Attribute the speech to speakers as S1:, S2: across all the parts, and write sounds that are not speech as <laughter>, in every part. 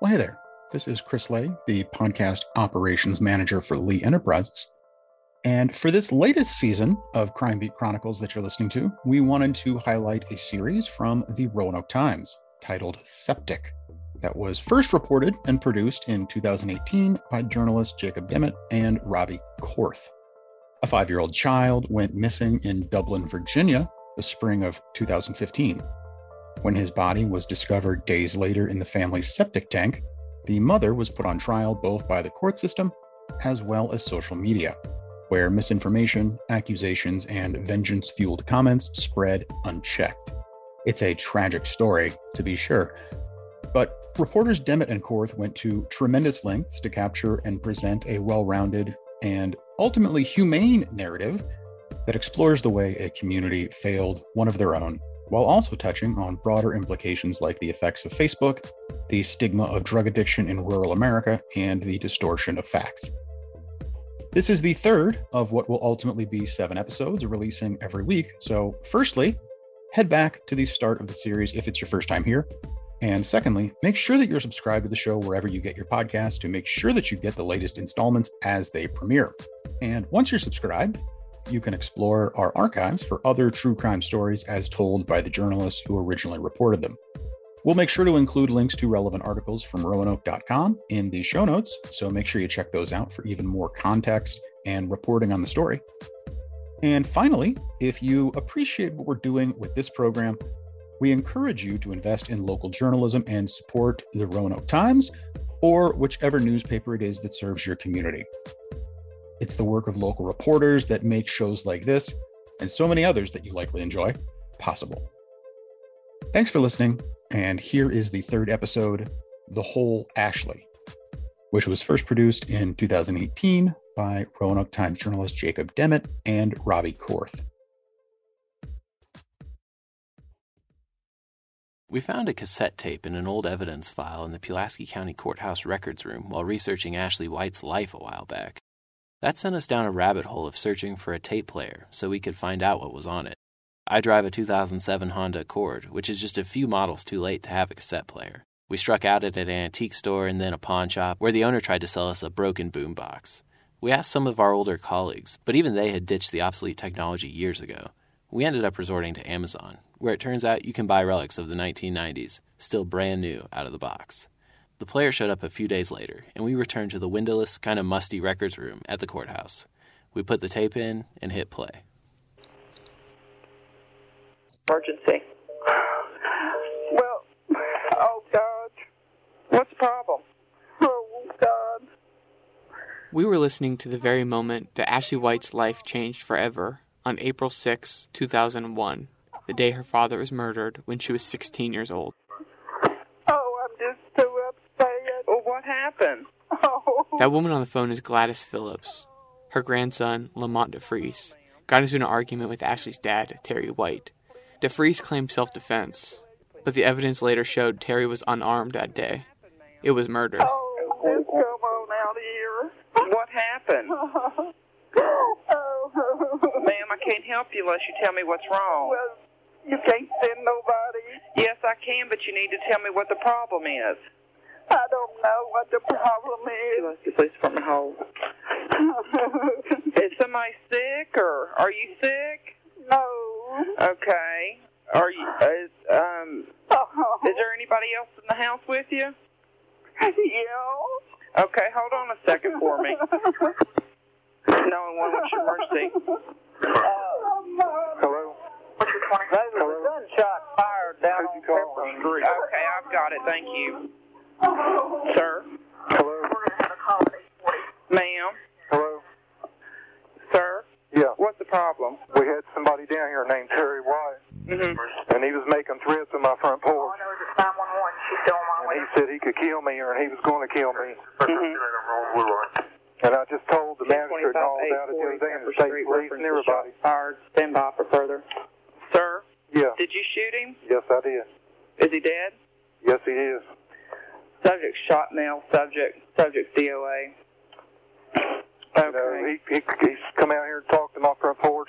S1: Well, hey there. This is Chris Lay, the podcast operations manager for Lee Enterprises. And for this latest season of Crime Beat Chronicles that you're listening to, we wanted to highlight a series from the Roanoke Times titled Septic that was first reported and produced in 2018 by journalists Jacob Demmitt and Robbie Korth. A five year old child went missing in Dublin, Virginia, the spring of 2015. When his body was discovered days later in the family's septic tank, the mother was put on trial both by the court system as well as social media, where misinformation, accusations, and vengeance fueled comments spread unchecked. It's a tragic story, to be sure, but reporters Demmitt and Korth went to tremendous lengths to capture and present a well rounded and ultimately humane narrative that explores the way a community failed one of their own, while also touching on broader implications like the effects of Facebook, the stigma of drug addiction in rural America, and the distortion of facts. This is the third of what will ultimately be seven episodes releasing every week. So, firstly, head back to the start of the series if it's your first time here. And secondly, make sure that you're subscribed to the show wherever you get your podcasts to make sure that you get the latest installments as they premiere. And once you're subscribed, you can explore our archives for other true crime stories as told by the journalists who originally reported them. We'll make sure to include links to relevant articles from roanoke.com in the show notes, so make sure you check those out for even more context and reporting on the story. And finally, if you appreciate what we're doing with this program, we encourage you to invest in local journalism and support the Roanoke Times or whichever newspaper it is that serves your community. It's the work of local reporters that make shows like this and so many others that you likely enjoy possible. Thanks for listening, and here is the third episode The Whole Ashley, which was first produced in 2018 by Roanoke Times journalist Jacob Demmitt and Robbie Korth.
S2: We found a cassette tape in an old evidence file in the Pulaski County Courthouse records room while researching Ashley White's life a while back. That sent us down a rabbit hole of searching for a tape player so we could find out what was on it. I drive a 2007 Honda Accord, which is just a few models too late to have a cassette player. We struck out at an antique store and then a pawn shop where the owner tried to sell us a broken boombox. We asked some of our older colleagues, but even they had ditched the obsolete technology years ago. We ended up resorting to Amazon, where it turns out you can buy relics of the 1990s, still brand new out of the box. The player showed up a few days later, and we returned to the windowless, kind of musty records room at the courthouse. We put the tape in and hit play.
S3: Emergency. Well, oh God, what's the problem? Oh God.
S4: We were listening to the very moment that Ashley White's life changed forever on April 6, 2001, the day her father was murdered when she was 16 years old.
S3: Oh, I'm just so upset. What happened? Oh. <laughs>
S4: That woman on the phone is Gladys Phillips. Her grandson, Lamont DeFries, got into an argument with Ashley's dad, Terry White. DeFries claimed self defense, but the evidence later showed Terry was unarmed that day. It was murder.
S3: Oh, come on out here. What happened? oh. <laughs> Ma'am, I can't help you unless you tell me what's wrong. Well, you can't send nobody. Yes, I can, but you need to tell me what the problem is. I don't know what the problem is. Let's get police department hold. <laughs> is somebody sick, or are you sick? No. Okay. Are you? Is, um. Is there anybody else in the house with you? Yeah. Okay, hold on a second for me. <laughs> 911, what's your emergency?
S5: Hello?
S3: There's a gunshot fired down on Pepper Street. Okay, I've got it. Thank you. Sir?
S5: Hello?
S3: Ma'am?
S5: Hello?
S3: Sir?
S5: Yeah.
S3: What's the problem?
S5: We had somebody down here named Terry White,
S3: Mm-hmm.
S5: and he was making threats on my front porch.
S3: Oh,
S5: And he said he could kill me, or he was going to kill me.
S3: Mm-hmm.
S5: And I just told the magistrate and all about it the other day, and the state police and everybody.
S3: Fired. Stand by for further. Sir?
S5: Yeah.
S3: Did you shoot him?
S5: Yes, I did.
S3: Is he dead?
S5: Yes, he is.
S3: Subject shot male. Subject. Subject DOA.
S5: You know, he, he he's come out here and talked to my front porch.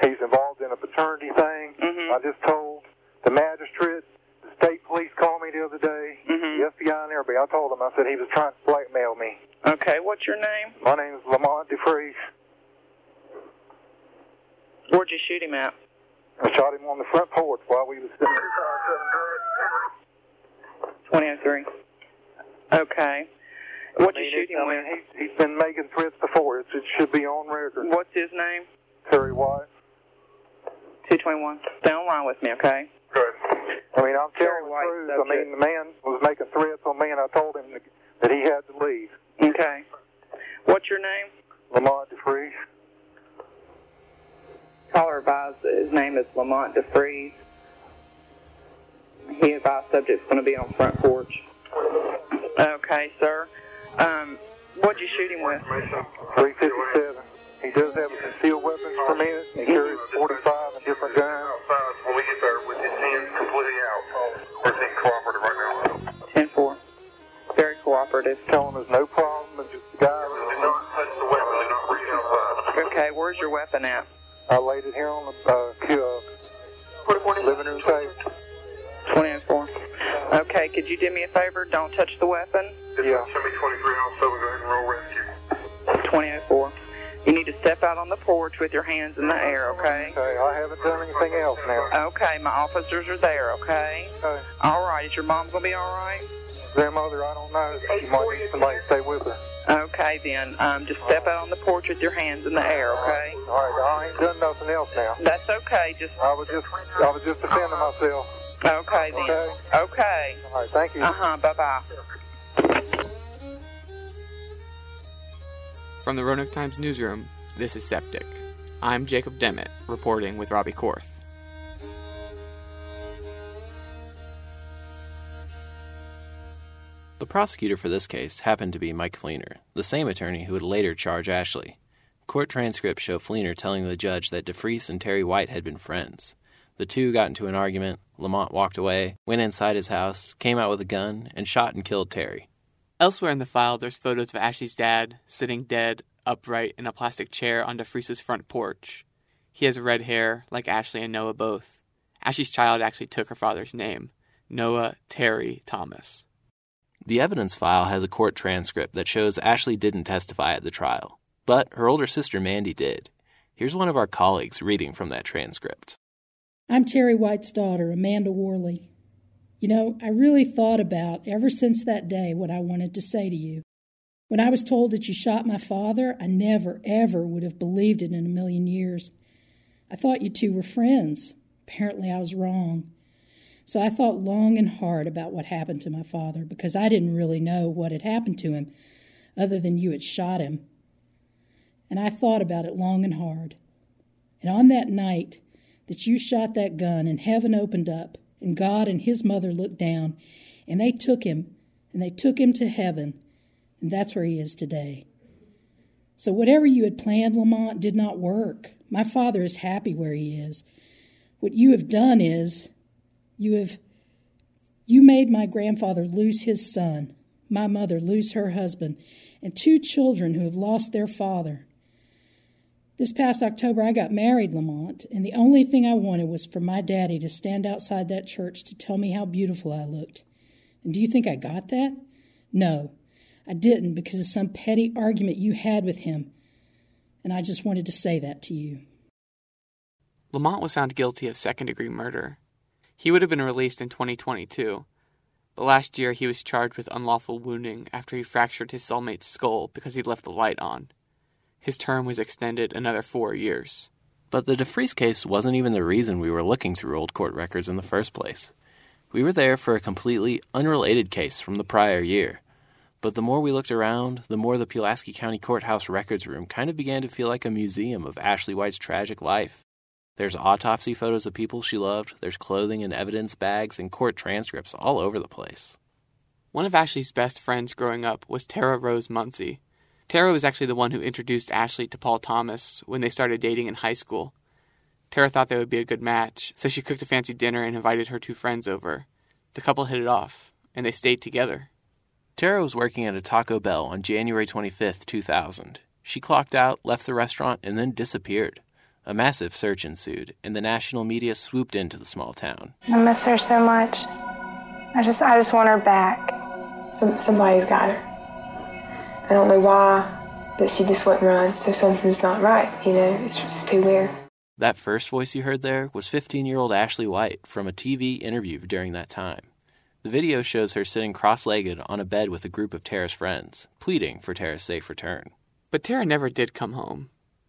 S5: He's involved in a paternity thing.
S3: Mhm.
S5: I just told the magistrate, the state police called me the other day.
S3: Mm-hmm.
S5: The FBI and everybody. I told them. I said he was trying to blackmail me.
S3: Okay, what's your name?
S5: My name is Lamont DeFreeze.
S3: Where'd you shoot him at?
S5: I shot him on the front porch while we was sitting there.
S3: 2003. Okay. What'd you
S5: I mean,
S3: shoot
S5: it-
S3: him
S5: I mean,
S3: with?
S5: he's, he's been making threats before. It's, it should be on record.
S3: What's his name?
S5: Terry White.
S3: 221. Stay on line with me, okay?
S5: Good. I mean, I'm
S3: Terry
S5: telling the truth. I mean, the man was making threats on me, and I told him that he had to leave.
S3: Okay. What's your name?
S5: Lamont DeFreeze.
S3: Caller advised that his name is Lamont DeFreeze. He advised subject's going to be on front porch. Okay, sir. Um, what'd you shoot him with?
S5: 357. He does have a concealed weapons permit. He carries 45 and different guns.
S6: When we get there with his hands completely out, we're being cooperative right now.
S3: 10 4. Very cooperative.
S5: Telling us no problem, and just the guy.
S6: Do not touch the weapon. Do not reach outside.
S3: Okay, where's your weapon at?
S5: I laid it here on the uh, living room table.
S3: 20 4. Okay, could you do me a favor? Don't touch the weapon.
S5: Yeah.
S6: Show me 23 also. Go ahead and roll rescue.
S3: 2004. You need to step out on the porch with your hands in the air, okay?
S5: Okay, I haven't done anything else now.
S3: Okay, my officers are there, okay?
S5: Okay.
S3: All right, is your mom going to be all right?
S5: Grandmother, I don't know. She might need somebody to stay with her.
S3: Okay, then. Um, just step out on the porch with your hands in the air, okay?
S5: All right, I ain't done nothing else now.
S3: That's okay. Just
S5: I was just, I was just defending myself.
S3: Okay then.
S5: Okay.
S3: Okay.
S5: All right, thank you.
S3: Uh huh. Bye bye.
S4: From the Roanoke Times newsroom, this is Septic. I'm Jacob Demmitt, reporting with Robbie Korth.
S2: The prosecutor for this case happened to be Mike Fleenor, the same attorney who would later charge Ashley. Court transcripts show Fleenor telling the judge that DeFreeze and Terry White had been friends. The two got into an argument, Lamont walked away, went inside his house, came out with a gun, and shot and killed Terry.
S4: Elsewhere in the file, there's photos of Ashley's dad sitting dead, upright in a plastic chair on DeFreeze's front porch. He has red hair, like Ashley and Noah both. Ashley's child actually took her father's name Noah Terry Thomas.
S2: The evidence file has a court transcript that shows Ashley didn't testify at the trial, but her older sister Mandy did. Here's one of our colleagues reading from that transcript.
S7: I'm Terry White's daughter, Amanda Worley. You know, I really thought about, ever since that day, what I wanted to say to you. When I was told that you shot my father, I never, ever would have believed it in a million years. I thought you two were friends. Apparently, I was wrong. So I thought long and hard about what happened to my father because I didn't really know what had happened to him other than you had shot him. And I thought about it long and hard. And on that night that you shot that gun and heaven opened up and God and his mother looked down and they took him and they took him to heaven and that's where he is today. So whatever you had planned, Lamont, did not work. My father is happy where he is. What you have done is you have you made my grandfather lose his son, my mother lose her husband, and two children who have lost their father. This past October, I got married, Lamont, and the only thing I wanted was for my daddy to stand outside that church to tell me how beautiful I looked. And do you think I got that? No, I didn't because of some petty argument you had with him. And I just wanted to say that to you.
S4: Lamont was found guilty of second degree murder. He would have been released in 2022, but last year he was charged with unlawful wounding after he fractured his cellmate's skull because he left the light on. His term was extended another four years.
S2: But the DeFreeze case wasn't even the reason we were looking through old court records in the first place. We were there for a completely unrelated case from the prior year. But the more we looked around, the more the Pulaski County Courthouse records room kind of began to feel like a museum of Ashley White's tragic life. There's autopsy photos of people she loved, there's clothing and evidence bags and court transcripts all over the place.
S4: One of Ashley's best friends growing up was Tara Rose Munsey. Tara was actually the one who introduced Ashley to Paul Thomas when they started dating in high school. Tara thought they would be a good match, so she cooked a fancy dinner and invited her two friends over. The couple hit it off, and they stayed together.
S2: Tara was working at a Taco Bell on January 25th, 2000. She clocked out, left the restaurant, and then disappeared. A massive search ensued, and the national media swooped into the small town.
S8: I miss her so much. I just, I just want her back. Some, somebody's got her. I don't know why, but she just wouldn't run. So something's not right. You know, it's just too weird.
S2: That first voice you heard there was 15 year old Ashley White from a TV interview during that time. The video shows her sitting cross legged on a bed with a group of Tara's friends, pleading for Tara's safe return.
S4: But Tara never did come home.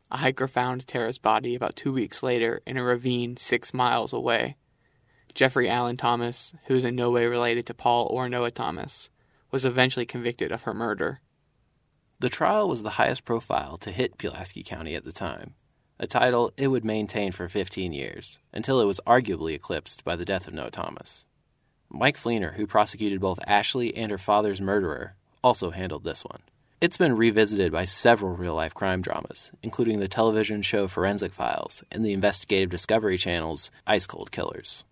S4: A hiker found Tara's body about two weeks later in a ravine six miles away. Jeffrey Allen Thomas, who is in no way related to Paul or Noah Thomas, was eventually convicted of her murder.
S2: The trial was the highest profile to hit Pulaski County at the time, a title it would maintain for 15 years, until it was arguably eclipsed by the death of Noah Thomas. Mike Fleenor, who prosecuted both Ashley and her father's murderer, also handled this one. It's been revisited by several real life crime dramas, including the television show Forensic Files and the investigative Discovery Channel's Ice Cold Killers.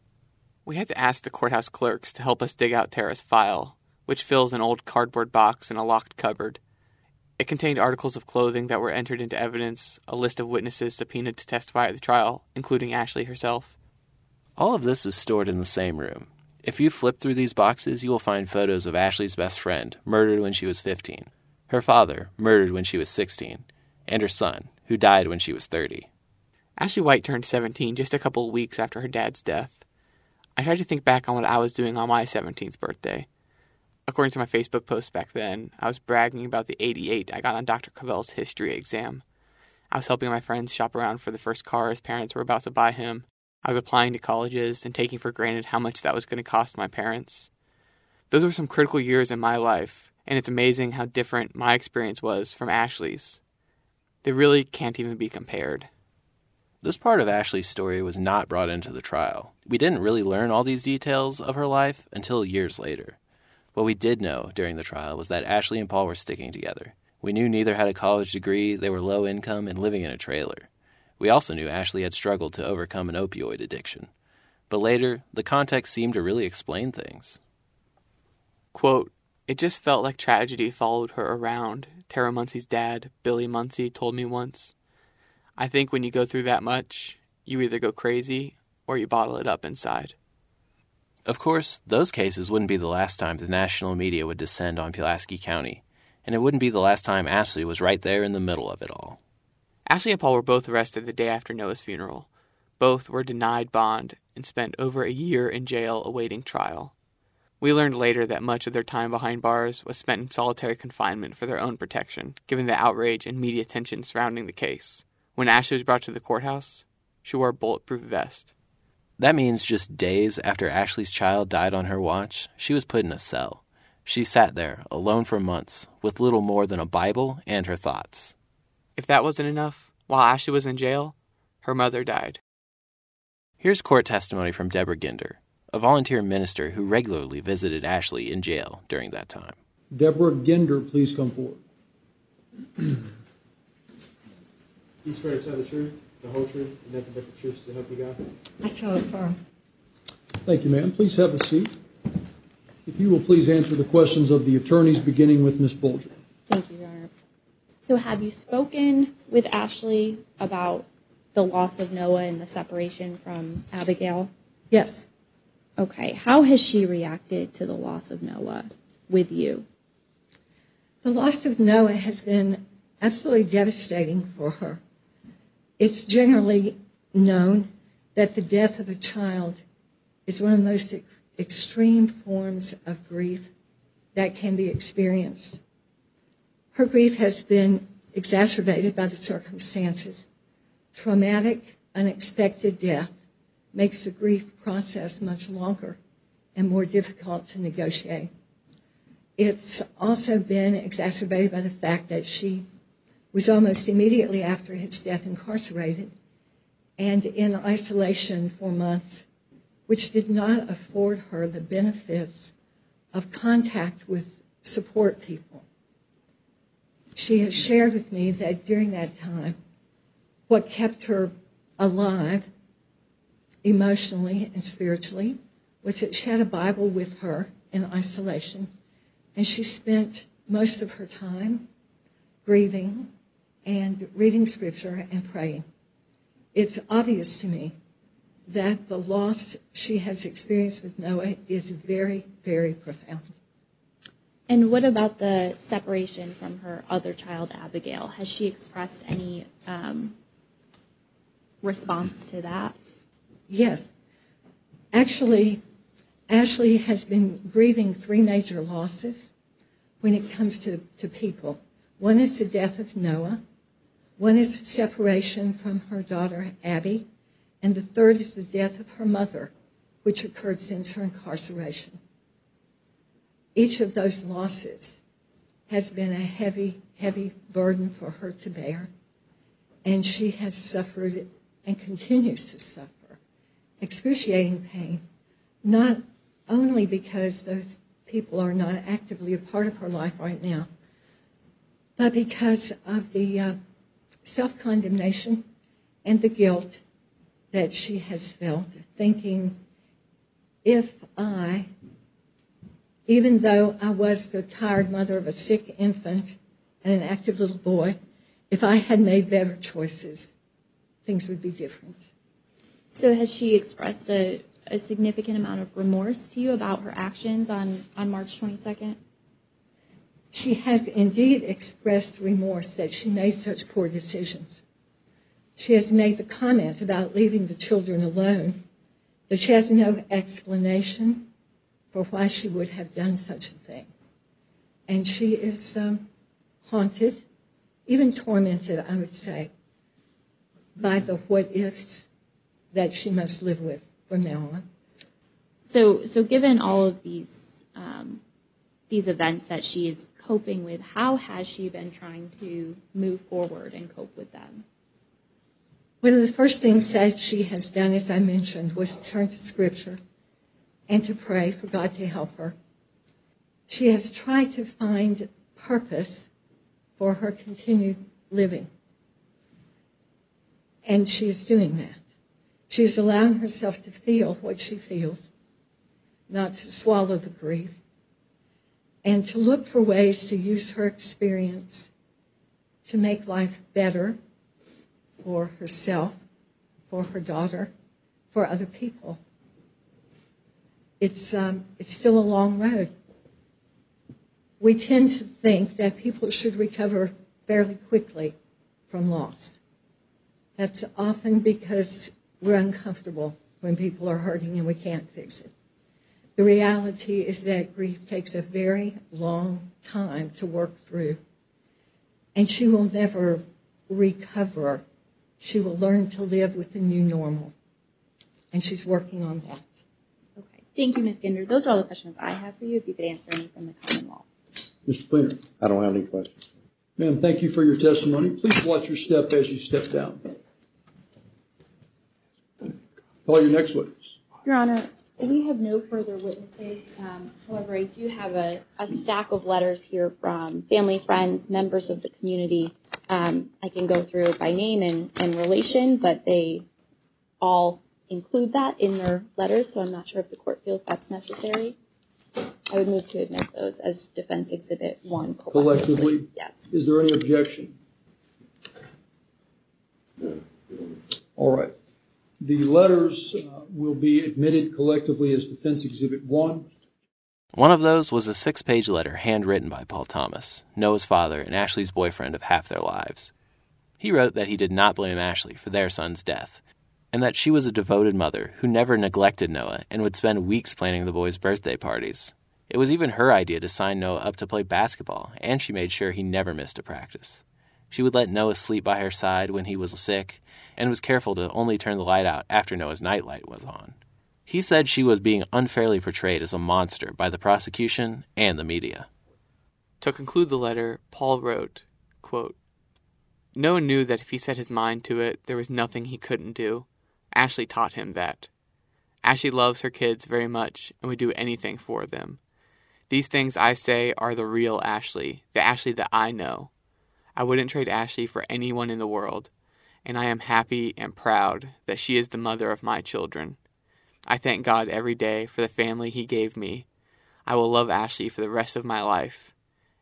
S4: We had to ask the courthouse clerks to help us dig out Tara's file, which fills an old cardboard box in a locked cupboard. It contained articles of clothing that were entered into evidence, a list of witnesses subpoenaed to testify at the trial, including Ashley herself.
S2: All of this is stored in the same room. If you flip through these boxes, you will find photos of Ashley's best friend, murdered when she was 15, her father, murdered when she was 16, and her son, who died when she was 30.
S4: Ashley White turned 17 just a couple of weeks after her dad's death. I tried to think back on what I was doing on my 17th birthday. According to my Facebook post back then, I was bragging about the 88 I got on Dr. Cavell's history exam. I was helping my friends shop around for the first car his parents were about to buy him. I was applying to colleges and taking for granted how much that was going to cost my parents. Those were some critical years in my life, and it's amazing how different my experience was from Ashley's. They really can't even be compared.
S2: This part of Ashley's story was not brought into the trial. We didn't really learn all these details of her life until years later. What we did know during the trial was that Ashley and Paul were sticking together. We knew neither had a college degree, they were low income, and living in a trailer. We also knew Ashley had struggled to overcome an opioid addiction. But later, the context seemed to really explain things.
S4: Quote, it just felt like tragedy followed her around, Tara Munsey's dad, Billy Munsey, told me once. I think when you go through that much, you either go crazy or you bottle it up inside.
S2: Of course, those cases wouldn't be the last time the national media would descend on Pulaski County, and it wouldn't be the last time Ashley was right there in the middle of it all.
S4: Ashley and Paul were both arrested the day after Noah's funeral. Both were denied bond and spent over a year in jail awaiting trial. We learned later that much of their time behind bars was spent in solitary confinement for their own protection, given the outrage and media attention surrounding the case. When Ashley was brought to the courthouse, she wore a bulletproof vest.
S2: That means just days after Ashley's child died on her watch, she was put in a cell. She sat there, alone for months, with little more than a Bible and her thoughts.
S4: If that wasn't enough, while Ashley was in jail, her mother died.
S2: Here's court testimony from Deborah Ginder, a volunteer minister who regularly visited Ashley in jail during that time.
S9: Deborah Ginder, please come forward.
S10: You swear to tell the truth, the whole truth, and nothing but the truth to help you God?
S11: I so affirm.
S9: Thank you, ma'am. Please have a seat. If you will please answer the questions of the attorneys, beginning with Ms. Bolger.
S12: Thank you, Your Honor. So, have you spoken with Ashley about the loss of Noah and the separation from Abigail?
S11: Yes.
S12: Okay. How has she reacted to the loss of Noah with you?
S11: The loss of Noah has been absolutely devastating for her. It's generally known that the death of a child is one of the most extreme forms of grief that can be experienced. Her grief has been exacerbated by the circumstances. Traumatic, unexpected death makes the grief process much longer and more difficult to negotiate. It's also been exacerbated by the fact that she was almost immediately after his death incarcerated and in isolation for months, which did not afford her the benefits of contact with support people. She has shared with me that during that time, what kept her alive emotionally and spiritually was that she had a Bible with her in isolation, and she spent most of her time grieving and reading scripture and praying. It's obvious to me that the loss she has experienced with Noah is very, very profound.
S12: And what about the separation from her other child, Abigail? Has she expressed any um, response to that?
S11: Yes. Actually, Ashley has been grieving three major losses when it comes to, to people. One is the death of Noah, one is separation from her daughter Abby, and the third is the death of her mother, which occurred since her incarceration. Each of those losses has been a heavy, heavy burden for her to bear, and she has suffered and continues to suffer excruciating pain, not only because those people are not actively a part of her life right now, but because of the uh, uh, self condemnation and the guilt that she has felt, thinking, if I, even though I was the tired mother of a sick infant and an active little boy, if I had made better choices, things would be different.
S12: So has she expressed a, significant amount of remorse to you about her actions on, on March 22nd?
S11: She has indeed expressed remorse that she made such poor decisions. She has made the comment about leaving the children alone, but she has no explanation for why she would have done such a thing. And she is um, haunted, even tormented, I would say, by the what ifs that she must live with from now on.
S12: So, so given all of these um, these events that she is coping with, how has she been trying to move forward and cope with them?
S11: One of the first things that she has done, as I mentioned, was to turn to Scripture and to pray for God to help her. She has tried to find purpose for her continued living. And she is doing that. She is allowing herself to feel what she feels, not to swallow the grief, and to look for ways to use her experience to make life better for herself, for her daughter, for other people. It's, um, it's still a long road. We tend to think that people should recover fairly quickly from loss. That's often because we're uncomfortable when people are hurting and we can't fix it. The reality is that grief takes a very long time to work through. And she will never recover. She will learn to live with the new normal. And she's working on that.
S12: Okay. Thank you, Ms. Ginder. Those are all the questions I have for you. If you could answer any from the common law.
S9: Mr. Fleenor.
S13: I don't have any questions.
S9: Ma'am, thank you for your testimony. Please watch your step as you step down. Call your next witness.
S12: Your Honor, we have no further witnesses. Um, however, I do have a, a, stack of letters here from family, friends, members of the community. Um, I can go through by name and, and relation, but they all include that in their letters, so I'm not sure if the court feels that's necessary. I would move to admit those as Defense Exhibit 1 collectively.
S9: Collectively?
S12: Yes.
S9: Is there any objection? All right. The letters uh, will be admitted collectively as Defense Exhibit 1.
S2: One of those was a six page letter handwritten by Paul Thomas, Noah's father and Ashley's boyfriend of half their lives. He wrote that he did not blame Ashley for their son's death, and that she was a devoted mother who never neglected Noah and would spend weeks planning the boys' birthday parties. It was even her idea to sign Noah up to play basketball, and she made sure he never missed a practice. She would let Noah sleep by her side when he was sick, and was careful to only turn the light out after Noah's nightlight was on. He said she was being unfairly portrayed as a monster by the prosecution and the media.
S4: To conclude the letter, Paul wrote, quote, Noah knew that if he set his mind to it, there was nothing he couldn't do. Ashley taught him that. Ashley loves her kids very much and would do anything for them. These things I say are the real Ashley, the Ashley that I know. I wouldn't trade Ashley for anyone in the world, and I am happy and proud that she is the mother of my children. I thank God every day for the family He gave me. I will love Ashley for the rest of my life.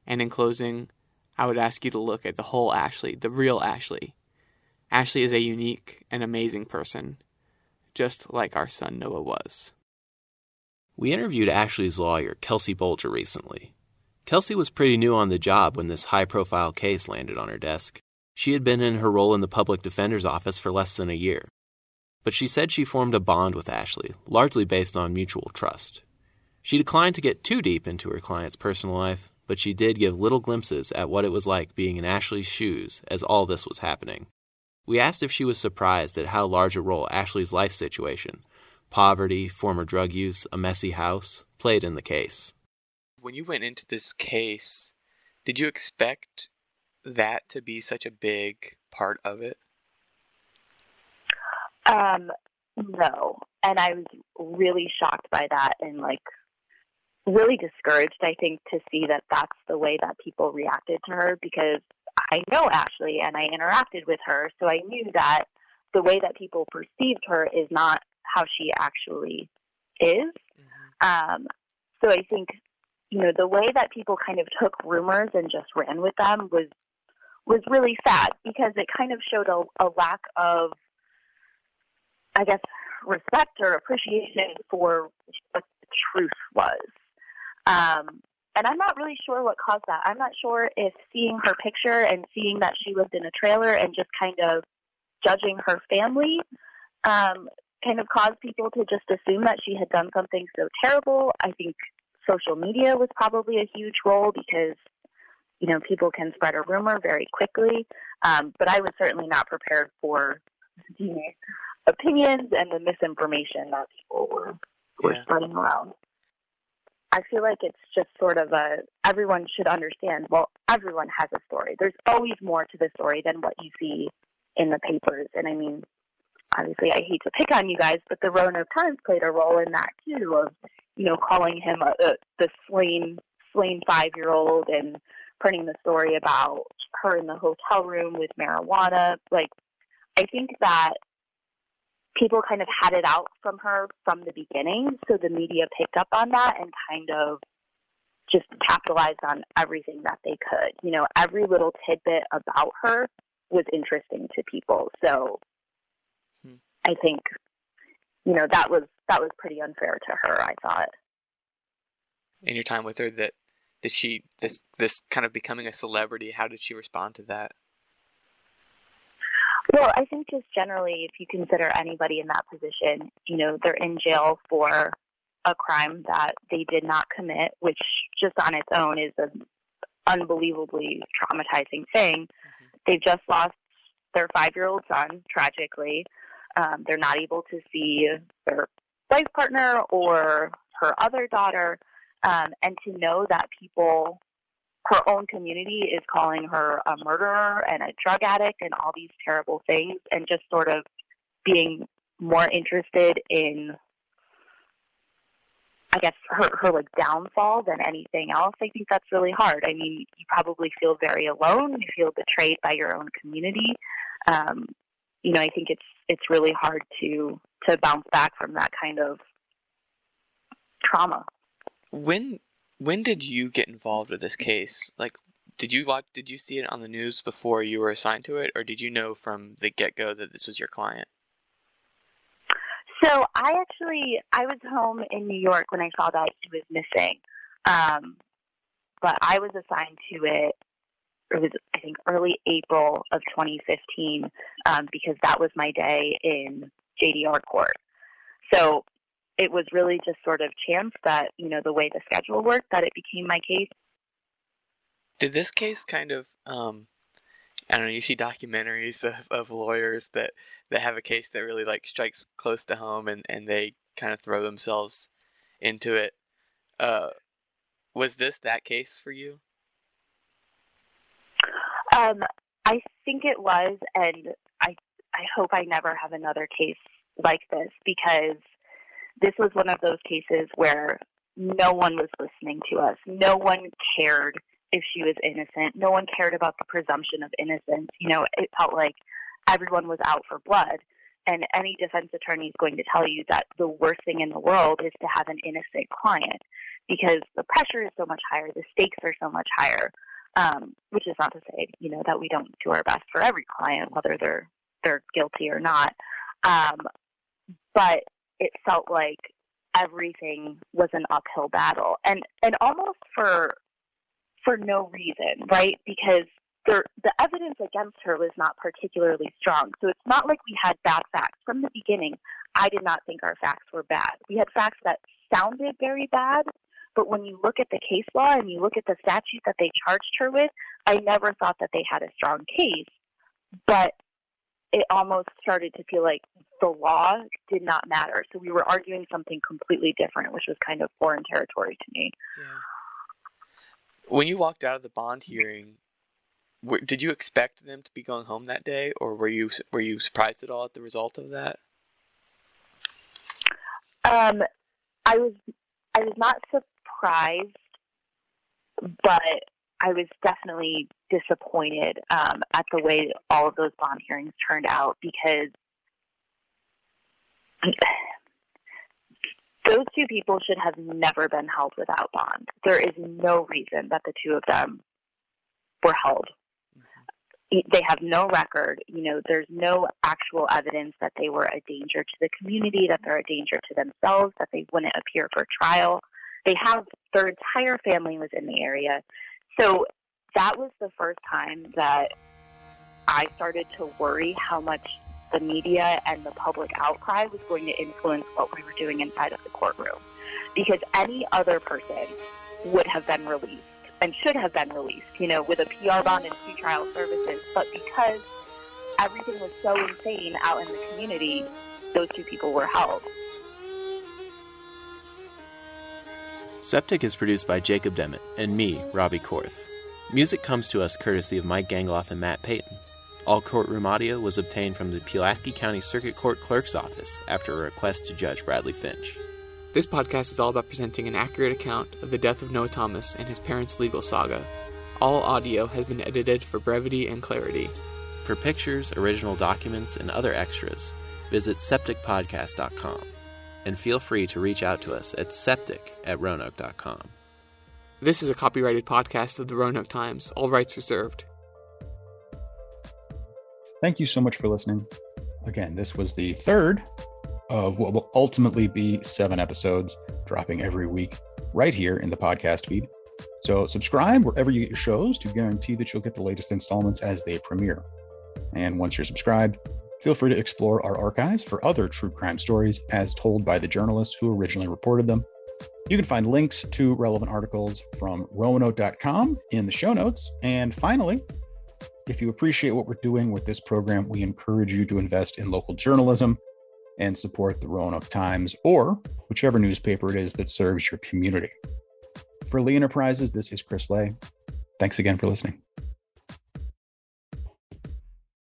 S4: And in closing, I would ask you to look at the whole Ashley, the real Ashley. Ashley is a unique and amazing person. just like our son Noah was.
S2: We interviewed Ashley's lawyer, Kelsey Bolger, recently. Kelsey was pretty new on the job when this high profile case landed on her desk. She had been in her role in the public defender's office for less than a year. But she said she formed a bond with Ashley, largely based on mutual trust. She declined to get too deep into her client's personal life, but she did give little glimpses at what it was like being in Ashley's shoes as all this was happening. We asked if she was surprised at how large a role Ashley's life situation, poverty, former drug use, a messy house, played in the case.
S4: When you went into this case, did you expect that to be such a big part of it?
S13: Um, no. And I was really shocked by that and like really discouraged, I think, to see that that's the way that people reacted to her because I know Ashley and I interacted with her. So I knew that the way that people perceived her is not how she actually is. Mm-hmm. Um, so I think, you know, the way that people kind of took rumors and just ran with them was was really sad because it kind of showed a, a lack of, I guess, respect or appreciation for what the truth was. Um, and I'm not really sure what caused that. I'm not sure if seeing her picture and seeing that she lived in a trailer and just kind of judging her family um, kind of caused people to just assume that she had done something so terrible. I think social media was probably a huge role because, you know, people can spread a rumor very quickly. Um, but I was certainly not prepared for the opinions and the misinformation that people were, were yeah. spreading around. I feel like it's just sort of a everyone should understand. Well, everyone has a story. There's always more to the story than what you see in the papers. And I mean, obviously, I hate to pick on you guys, but the Roanoke Times played a role in that too, of you know calling him a, a the slain slain five year old and printing the story about her in the hotel room with marijuana. Like, I think that people kind of had it out from her from the beginning. So the media picked up on that and kind of just capitalized on everything that they could. You know, every little tidbit about her was interesting to people. So hmm. I think, you know, that was that was pretty unfair to her, I thought.
S4: In your time with her that did she this this kind of becoming a celebrity, how did she respond to that?
S13: Well, I think just generally, if you consider anybody in that position, you know, they're in jail for a crime that they did not commit, which just on its own is an unbelievably traumatizing thing. Mm-hmm. They've just lost their five year old son, tragically. Um, they're not able to see their life partner or her other daughter. Um, and to know that people her own community is calling her a murderer and a drug addict and all these terrible things and just sort of being more interested in I guess her her like downfall than anything else. I think that's really hard. I mean, you probably feel very alone. You feel betrayed by your own community. Um, you know, I think it's it's really hard to to bounce back from that kind of trauma.
S4: When when did you get involved with this case? Like, did you watch? Did you see it on the news before you were assigned to it, or did you know from the get go that this was your client?
S13: So I actually I was home in New York when I saw that he was missing, um, but I was assigned to it. It was I think early April of 2015 um, because that was my day in JDR court. So it was really just sort of chance that, you know, the way the schedule worked, that it became my case.
S4: Did this case kind of, um, I don't know, you see documentaries <laughs> of, of lawyers that, that have a case that really like strikes close to home and, and they kind of throw themselves into it. Uh, was this that case for you?
S13: Um, I think it was, and I I hope I never have another case like this because this was one of those cases where no one was listening to us. No one cared if she was innocent. No one cared about the presumption of innocence. You know, it felt like everyone was out for blood. And any defense attorney is going to tell you that the worst thing in the world is to have an innocent client because the pressure is so much higher, the stakes are so much higher. Um, which is not to say, you know, that we don't do our best for every client, whether they're they're guilty or not. Um, but it felt like everything was an uphill battle and and almost for for no reason, right? Because there, the evidence against her was not particularly strong. So it's not like we had bad facts. From the beginning, I did not think our facts were bad. We had facts that sounded very bad, but when you look at the case law and you look at the statute that they charged her with, I never thought that they had a strong case. But it almost started to feel like the law did not matter. So we were arguing something completely different, which was kind of foreign territory to me.
S4: Yeah. When you walked out of the bond hearing, did you expect them to be going home that day, or were you were you surprised at all at the result of that?
S13: Um, I was I was not surprised, but I was definitely disappointed um, at the way all of those bond hearings turned out because <sighs> those two people should have never been held without bond. There is no reason that the two of them were held. They have no record. You know, there's no actual evidence that they were a danger to the community, that they're a danger to themselves, that they wouldn't appear for trial. They have their entire family was in the area. So that was the first time that I started to worry how much the media and the public outcry was going to influence what we were doing inside of the courtroom. Because any other person would have been released and should have been released, you know, with a PR bond and pretrial services. But because everything was so insane out in the community, those two people were held.
S2: Septic is produced by Jacob Demmitt and me, Robbie Korth. Music comes to us courtesy of Mike Gangloff and Matt Payton. All courtroom audio was obtained from the Pulaski County Circuit Court Clerk's Office after a request to Judge Bradley Finch.
S4: This podcast is all about presenting an accurate account of the death of Noah Thomas and his parents' legal saga. All audio has been edited for brevity and clarity.
S2: For pictures, original documents, and other extras, visit septicpodcast.com and feel free to reach out to us at septic at roanoke.com.
S4: This is a copyrighted podcast of the Roanoke Times, all rights reserved.
S1: Thank you so much for listening. Again, this was the third of what will ultimately be seven episodes dropping every week right here in the podcast feed. So subscribe wherever you get your shows to guarantee that you'll get the latest installments as they premiere. And once you're subscribed, feel free to explore our archives for other true crime stories as told by the journalists who originally reported them. You can find links to relevant articles from roanoke.com in the show notes. And finally, if you appreciate what we're doing with this program, we encourage you to invest in local journalism and support the Roanoke Times or whichever newspaper it is that serves your community. For Lee Enterprises, this is Chris Lay. Thanks again for listening.